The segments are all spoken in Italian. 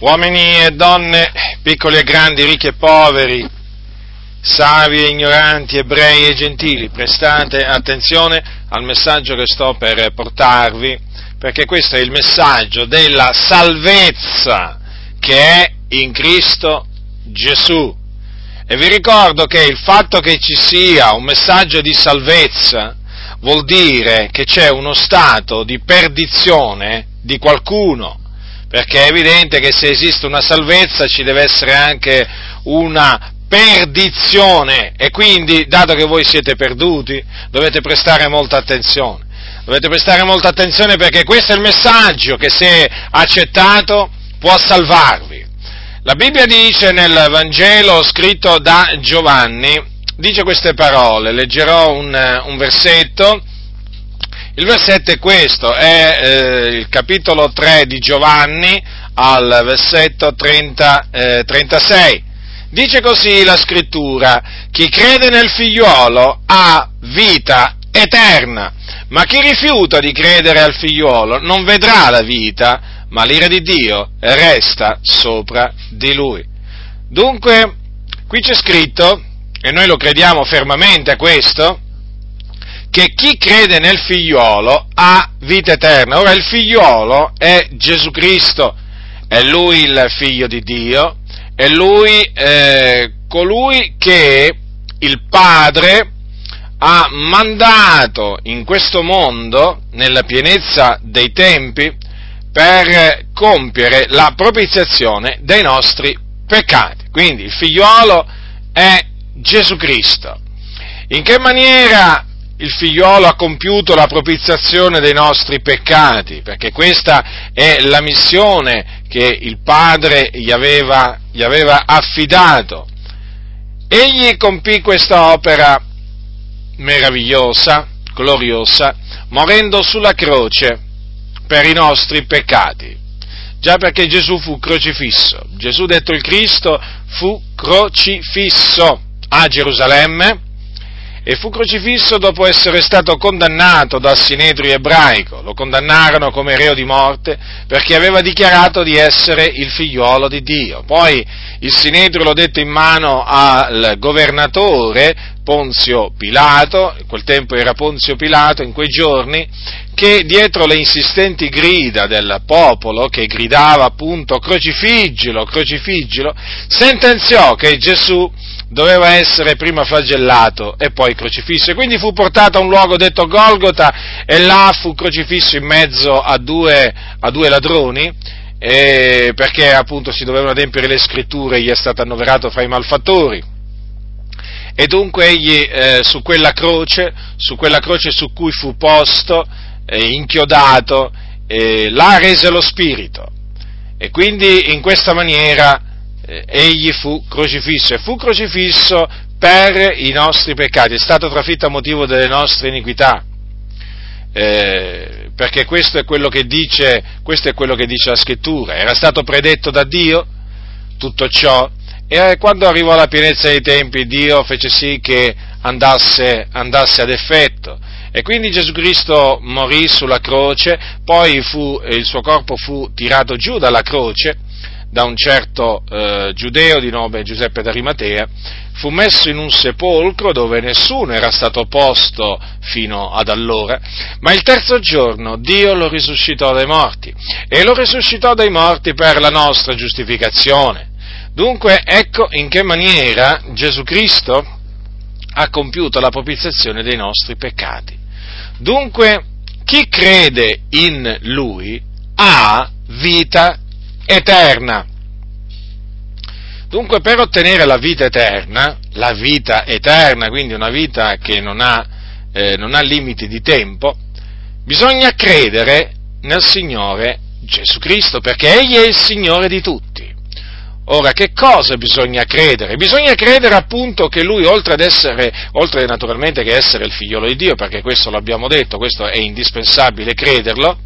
uomini e donne, piccoli e grandi, ricchi e poveri, savi e ignoranti, ebrei e gentili, prestate attenzione al messaggio che sto per portarvi, perché questo è il messaggio della salvezza che è in Cristo Gesù. E vi ricordo che il fatto che ci sia un messaggio di salvezza vuol dire che c'è uno stato di perdizione di qualcuno, perché è evidente che se esiste una salvezza ci deve essere anche una perdizione e quindi, dato che voi siete perduti, dovete prestare molta attenzione. Dovete prestare molta attenzione perché questo è il messaggio che se accettato può salvarvi. La Bibbia dice nel Vangelo scritto da Giovanni, dice queste parole, leggerò un, un versetto, il versetto è questo, è eh, il capitolo 3 di Giovanni al versetto 30, eh, 36. Dice così la scrittura, chi crede nel figliuolo ha vita eterna, ma chi rifiuta di credere al figliuolo non vedrà la vita, ma l'ira di Dio resta sopra di lui. Dunque, qui c'è scritto, e noi lo crediamo fermamente a questo, che chi crede nel figliolo ha vita eterna. Ora il figliolo è Gesù Cristo, è lui il figlio di Dio, è lui eh, colui che il Padre ha mandato in questo mondo, nella pienezza dei tempi, per compiere la propiziazione dei nostri peccati. Quindi il figliolo è Gesù Cristo. In che maniera il figliolo ha compiuto la propiziazione dei nostri peccati? Perché questa è la missione che il Padre gli aveva, gli aveva affidato. Egli compì questa opera meravigliosa, gloriosa, morendo sulla croce per i nostri peccati. Già perché Gesù fu crocifisso. Gesù, detto il Cristo, fu crocifisso a Gerusalemme e fu crocifisso dopo essere stato condannato dal sinedrio ebraico. Lo condannarono come reo di morte perché aveva dichiarato di essere il figliuolo di Dio. Poi il sinedrio lo dette in mano al governatore Ponzio Pilato, in quel tempo era Ponzio Pilato in quei giorni, che dietro le insistenti grida del popolo, che gridava appunto crocifiggilo, crocifiggilo, sentenziò che Gesù doveva essere prima flagellato e poi crocifisso. E quindi fu portato a un luogo detto Golgota e là fu crocifisso in mezzo a due, a due ladroni, perché appunto si dovevano adempiere le scritture, gli è stato annoverato fra i malfattori. E dunque egli eh, su quella croce, su quella croce su cui fu posto, eh, inchiodato, eh, là rese lo spirito. E quindi in questa maniera egli fu crocifisso e fu crocifisso per i nostri peccati, è stato trafitto a motivo delle nostre iniquità. Eh, perché questo è, dice, questo è quello che dice la scrittura, era stato predetto da Dio tutto ciò. E quando arrivò la pienezza dei tempi Dio fece sì che andasse, andasse ad effetto. E quindi Gesù Cristo morì sulla croce, poi fu, il suo corpo fu tirato giù dalla croce da un certo eh, giudeo di nome Giuseppe d'Arimatea, fu messo in un sepolcro dove nessuno era stato posto fino ad allora, ma il terzo giorno Dio lo risuscitò dai morti e lo risuscitò dai morti per la nostra giustificazione. Dunque ecco in che maniera Gesù Cristo ha compiuto la propiziazione dei nostri peccati. Dunque chi crede in Lui ha vita eterna. Dunque per ottenere la vita eterna, la vita eterna, quindi una vita che non ha, eh, non ha limiti di tempo, bisogna credere nel Signore Gesù Cristo, perché Egli è il Signore di tutti. Ora, che cosa bisogna credere? Bisogna credere appunto che lui, oltre ad essere, oltre naturalmente che essere il figliolo di Dio, perché questo l'abbiamo detto, questo è indispensabile crederlo,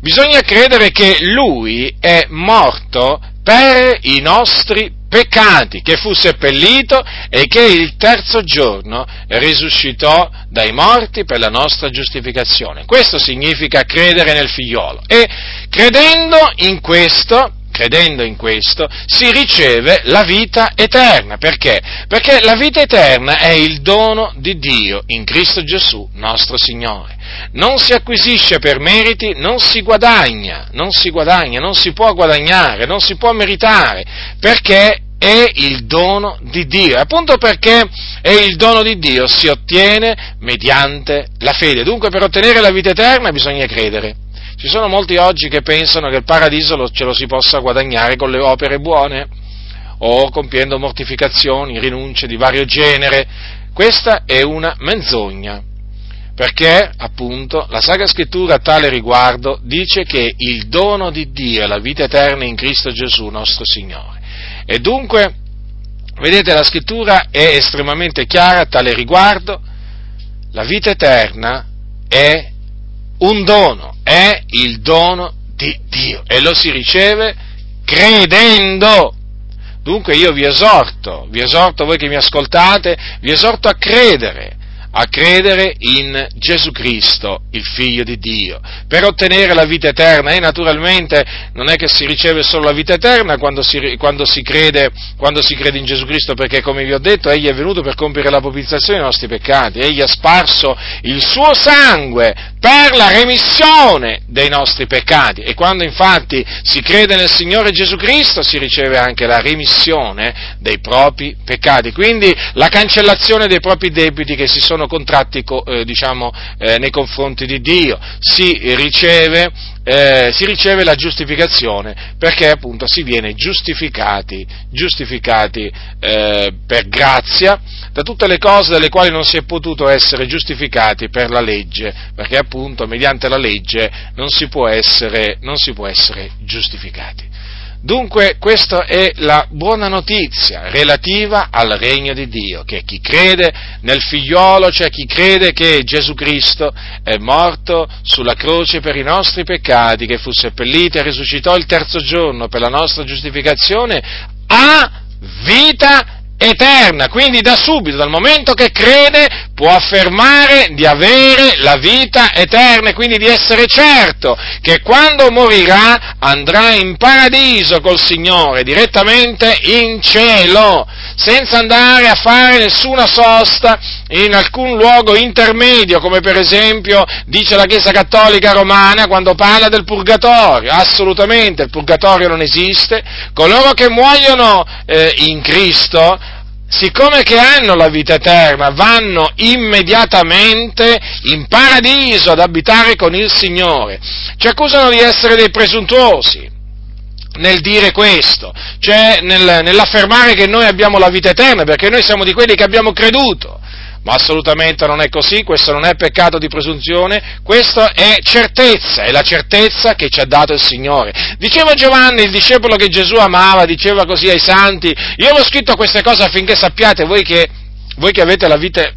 Bisogna credere che Lui è morto per i nostri peccati, che fu seppellito e che il terzo giorno risuscitò dai morti per la nostra giustificazione. Questo significa credere nel figliolo. E credendo in questo, credendo in questo, si riceve la vita eterna. Perché? Perché la vita eterna è il dono di Dio in Cristo Gesù, nostro Signore. Non si acquisisce per meriti, non si guadagna, non si guadagna, non si può guadagnare, non si può meritare, perché è il dono di Dio. Appunto perché è il dono di Dio si ottiene mediante la fede. Dunque per ottenere la vita eterna bisogna credere. Ci sono molti oggi che pensano che il paradiso ce lo si possa guadagnare con le opere buone o compiendo mortificazioni, rinunce di vario genere. Questa è una menzogna, perché appunto la Sacra Scrittura a tale riguardo dice che il dono di Dio è la vita eterna in Cristo Gesù nostro Signore. E dunque, vedete, la Scrittura è estremamente chiara a tale riguardo, la vita eterna è un dono, è il dono di Dio e lo si riceve credendo. Dunque io vi esorto, vi esorto voi che mi ascoltate, vi esorto a credere a credere in Gesù Cristo, il Figlio di Dio, per ottenere la vita eterna. E naturalmente non è che si riceve solo la vita eterna quando si, quando si, crede, quando si crede, in Gesù Cristo, perché come vi ho detto, Egli è venuto per compiere la propizzazione dei nostri peccati, Egli ha sparso il suo sangue per la remissione dei nostri peccati. E quando infatti si crede nel Signore Gesù Cristo, si riceve anche la remissione dei propri peccati. Quindi la cancellazione dei propri debiti che si sono sono contratti eh, diciamo, eh, nei confronti di Dio, si riceve, eh, si riceve, la giustificazione perché appunto si viene giustificati, giustificati eh, per grazia da tutte le cose dalle quali non si è potuto essere giustificati per la legge, perché appunto mediante la legge non si può essere, non si può essere giustificati. Dunque questa è la buona notizia relativa al regno di Dio, che chi crede nel figliolo, cioè chi crede che Gesù Cristo è morto sulla croce per i nostri peccati, che fu seppellito e risuscitò il terzo giorno per la nostra giustificazione, ha vita eterna, quindi da subito, dal momento che crede, può affermare di avere la vita eterna e quindi di essere certo che quando morirà andrà in paradiso col Signore, direttamente in cielo, senza andare a fare nessuna sosta in alcun luogo intermedio, come per esempio dice la Chiesa Cattolica Romana quando parla del purgatorio. Assolutamente, il purgatorio non esiste. Coloro che muoiono eh, in Cristo siccome che hanno la vita eterna, vanno immediatamente in paradiso ad abitare con il Signore. Ci accusano di essere dei presuntuosi nel dire questo, cioè nel, nell'affermare che noi abbiamo la vita eterna, perché noi siamo di quelli che abbiamo creduto. Ma assolutamente non è così, questo non è peccato di presunzione, questa è certezza, è la certezza che ci ha dato il Signore. Diceva Giovanni, il discepolo che Gesù amava, diceva così ai santi, io ho scritto queste cose affinché sappiate voi che, voi che avete la vita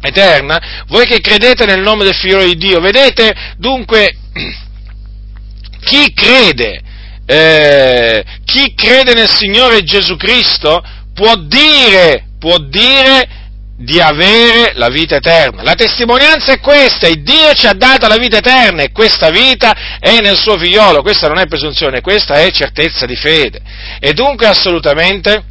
eterna, voi che credete nel nome del Figlio di Dio, vedete dunque chi crede, eh, chi crede nel Signore Gesù Cristo può dire, può dire di avere la vita eterna. La testimonianza è questa, il Dio ci ha dato la vita eterna e questa vita è nel suo figliolo, questa non è presunzione, questa è certezza di fede. E dunque assolutamente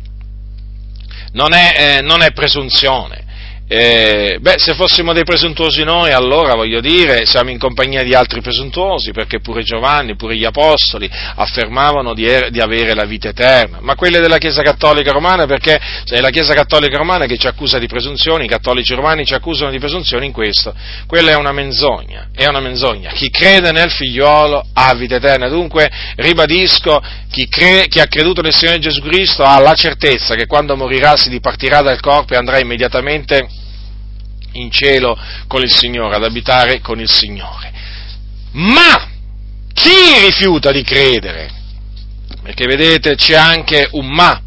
non è, eh, non è presunzione. Eh, beh, se fossimo dei presuntuosi noi, allora voglio dire, siamo in compagnia di altri presuntuosi, perché pure Giovanni, pure gli apostoli affermavano di, er- di, avere la vita eterna, ma quelle della Chiesa Cattolica Romana, perché è la Chiesa Cattolica Romana che ci accusa di presunzioni, i cattolici romani ci accusano di presunzioni in questo, quella è una menzogna, è una menzogna. Chi crede nel figliolo ha vita eterna, dunque ribadisco, chi, cre- chi ha creduto nel Signore Gesù Cristo ha la certezza che quando morirà si dipartirà dal corpo e andrà immediatamente in cielo con il Signore, ad abitare con il Signore. Ma chi rifiuta di credere? Perché vedete c'è anche un ma,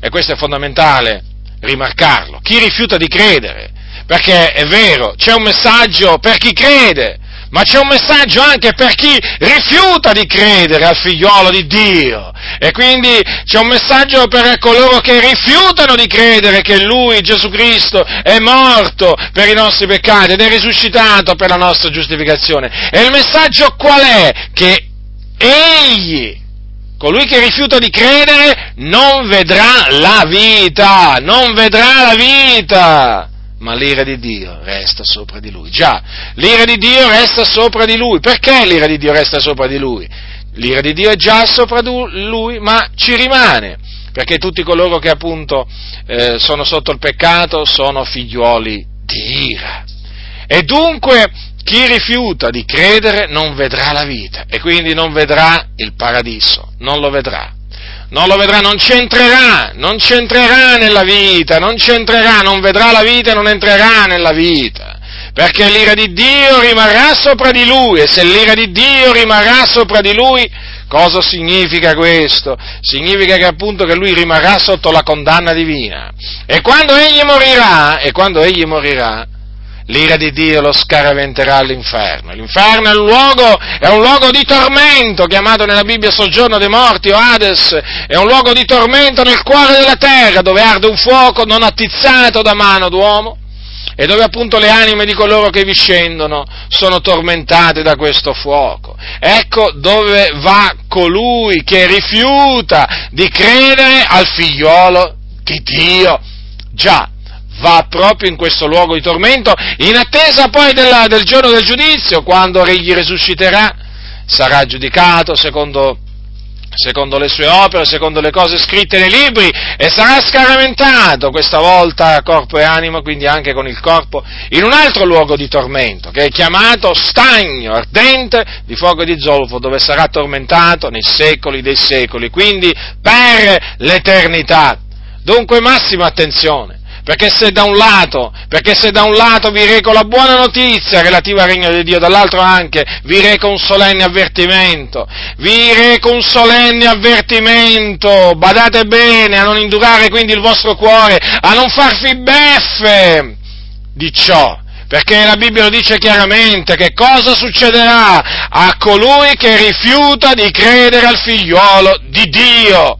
e questo è fondamentale rimarcarlo. Chi rifiuta di credere? Perché è vero, c'è un messaggio per chi crede, ma c'è un messaggio anche per chi rifiuta di credere al figliolo di Dio. E quindi c'è un messaggio per coloro che rifiutano di credere che Lui, Gesù Cristo, è morto per i nostri peccati ed è risuscitato per la nostra giustificazione. E il messaggio qual è? Che Egli colui che rifiuta di credere non vedrà la vita, non vedrà la vita ma l'ira di Dio resta sopra di lui. Già, l'ira di Dio resta sopra di lui. Perché l'ira di Dio resta sopra di lui? L'ira di Dio è già sopra di lui, ma ci rimane, perché tutti coloro che appunto eh, sono sotto il peccato sono figliuoli di ira. E dunque chi rifiuta di credere non vedrà la vita e quindi non vedrà il paradiso, non lo vedrà non lo vedrà, non c'entrerà, non c'entrerà nella vita, non c'entrerà, non vedrà la vita e non entrerà nella vita, perché l'ira di Dio rimarrà sopra di lui e se l'ira di Dio rimarrà sopra di lui, cosa significa questo? Significa che appunto che lui rimarrà sotto la condanna divina e quando egli morirà, e quando egli morirà, l'ira di Dio lo scaraventerà all'inferno. L'inferno è un, luogo, è un luogo di tormento, chiamato nella Bibbia soggiorno dei morti o Hades, è un luogo di tormento nel cuore della terra, dove arde un fuoco non attizzato da mano d'uomo e dove appunto le anime di coloro che vi scendono sono tormentate da questo fuoco. Ecco dove va colui che rifiuta di credere al figliolo di Dio. Già, va proprio in questo luogo di tormento, in attesa poi della, del giorno del giudizio, quando egli risusciterà, sarà giudicato secondo, secondo, le sue opere, secondo le cose scritte nei libri, e sarà scaramentato, questa volta corpo e anima, quindi anche con il corpo, in un altro luogo di tormento, che è chiamato stagno ardente di fuoco e di zolfo, dove sarà tormentato nei secoli dei secoli, quindi per l'eternità. Dunque massima attenzione perché se da un lato, se da un lato vi reco la buona notizia relativa al regno di Dio, dall'altro anche vi reco un solenne avvertimento, vi reco un solenne avvertimento, badate bene a non indurare quindi il vostro cuore, a non farvi beffe di ciò, perché la Bibbia lo dice chiaramente che cosa succederà a colui che rifiuta di credere al figliuolo di Dio.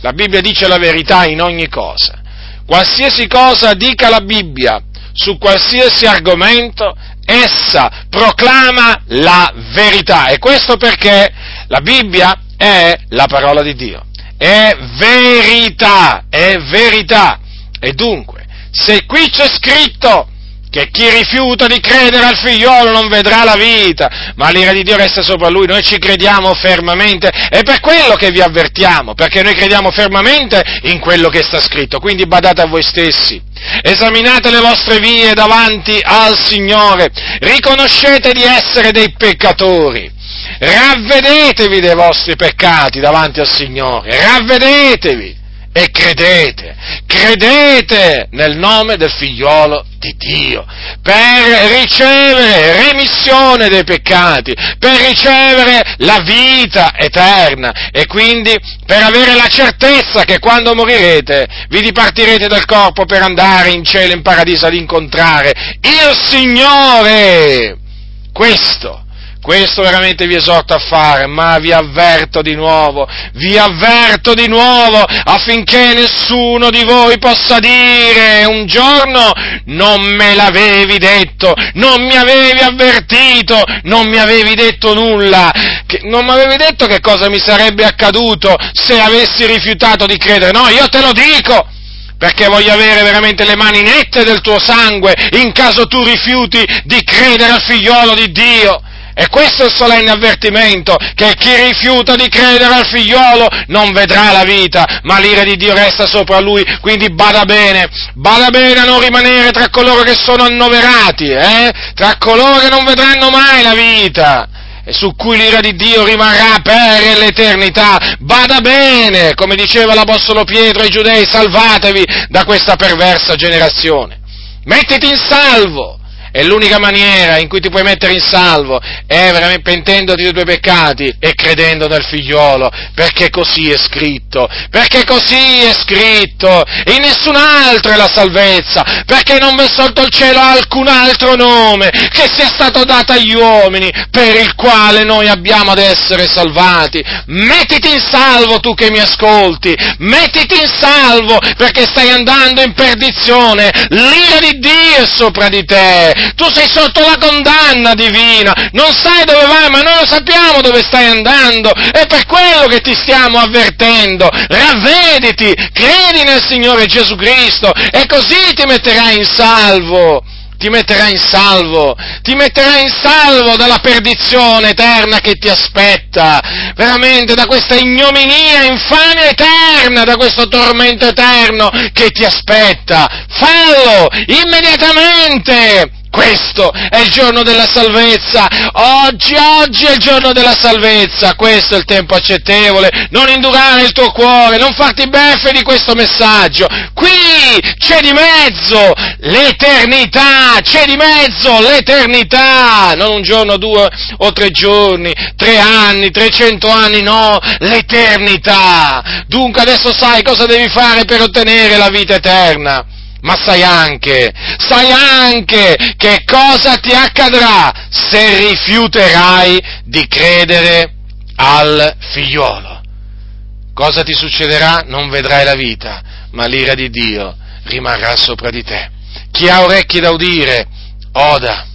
La Bibbia dice la verità in ogni cosa. Qualsiasi cosa dica la Bibbia su qualsiasi argomento, essa proclama la verità. E questo perché la Bibbia è la parola di Dio. È verità, è verità. E dunque, se qui c'è scritto che chi rifiuta di credere al figliolo non vedrà la vita, ma l'ira di Dio resta sopra lui, noi ci crediamo fermamente, è per quello che vi avvertiamo, perché noi crediamo fermamente in quello che sta scritto, quindi badate a voi stessi, esaminate le vostre vie davanti al Signore, riconoscete di essere dei peccatori, ravvedetevi dei vostri peccati davanti al Signore, ravvedetevi e credete, credete nel nome del figliolo di Dio, per ricevere remissione dei peccati, per ricevere la vita eterna e quindi per avere la certezza che quando morirete vi dipartirete dal corpo per andare in cielo, in paradiso ad incontrare il Signore. Questo questo veramente vi esorto a fare, ma vi avverto di nuovo, vi avverto di nuovo affinché nessuno di voi possa dire un giorno non me l'avevi detto, non mi avevi avvertito, non mi avevi detto nulla, non mi avevi detto che cosa mi sarebbe accaduto se avessi rifiutato di credere. No, io te lo dico! perché voglio avere veramente le mani nette del tuo sangue in caso tu rifiuti di credere al figliolo di Dio. E questo è il solenne avvertimento, che chi rifiuta di credere al figliolo non vedrà la vita, ma l'ira di Dio resta sopra lui, quindi bada bene, bada bene a non rimanere tra coloro che sono annoverati, eh? tra coloro che non vedranno mai la vita e su cui l'ira di Dio rimarrà per l'eternità. Bada bene, come diceva l'Apostolo Pietro ai giudei, salvatevi da questa perversa generazione. Mettiti in salvo, e l'unica maniera in cui ti puoi mettere in salvo è veramente pentendoti dei tuoi peccati e credendo nel figliolo, perché così è scritto, perché così è scritto, in nessun altro è la salvezza, perché non v'è sotto il cielo alcun altro nome che sia stato dato agli uomini per il quale noi abbiamo ad essere salvati. Mettiti in salvo tu che mi ascolti, mettiti in salvo perché stai andando in perdizione, l'ira di Dio è sopra di te tu sei sotto la condanna divina, non sai dove vai, ma noi lo sappiamo dove stai andando, è per quello che ti stiamo avvertendo, ravvediti, credi nel Signore Gesù Cristo e così ti metterai in salvo. Ti metterà in salvo, ti metterà in salvo dalla perdizione eterna che ti aspetta, veramente da questa ignominia, infamia eterna, da questo tormento eterno che ti aspetta. Fallo immediatamente! Questo è il giorno della salvezza. Oggi, oggi è il giorno della salvezza. Questo è il tempo accettevole. Non indurare il tuo cuore, non farti beffe di questo messaggio. Qui c'è di mezzo l'eternità, c'è di mezzo l'eternità. Non un giorno, due o tre giorni, tre anni, trecento anni, no, l'eternità. Dunque adesso sai cosa devi fare per ottenere la vita eterna ma sai anche, sai anche che cosa ti accadrà se rifiuterai di credere al figliuolo. Cosa ti succederà? Non vedrai la vita, ma l'ira di Dio rimarrà sopra di te. Chi ha orecchi da udire, oda.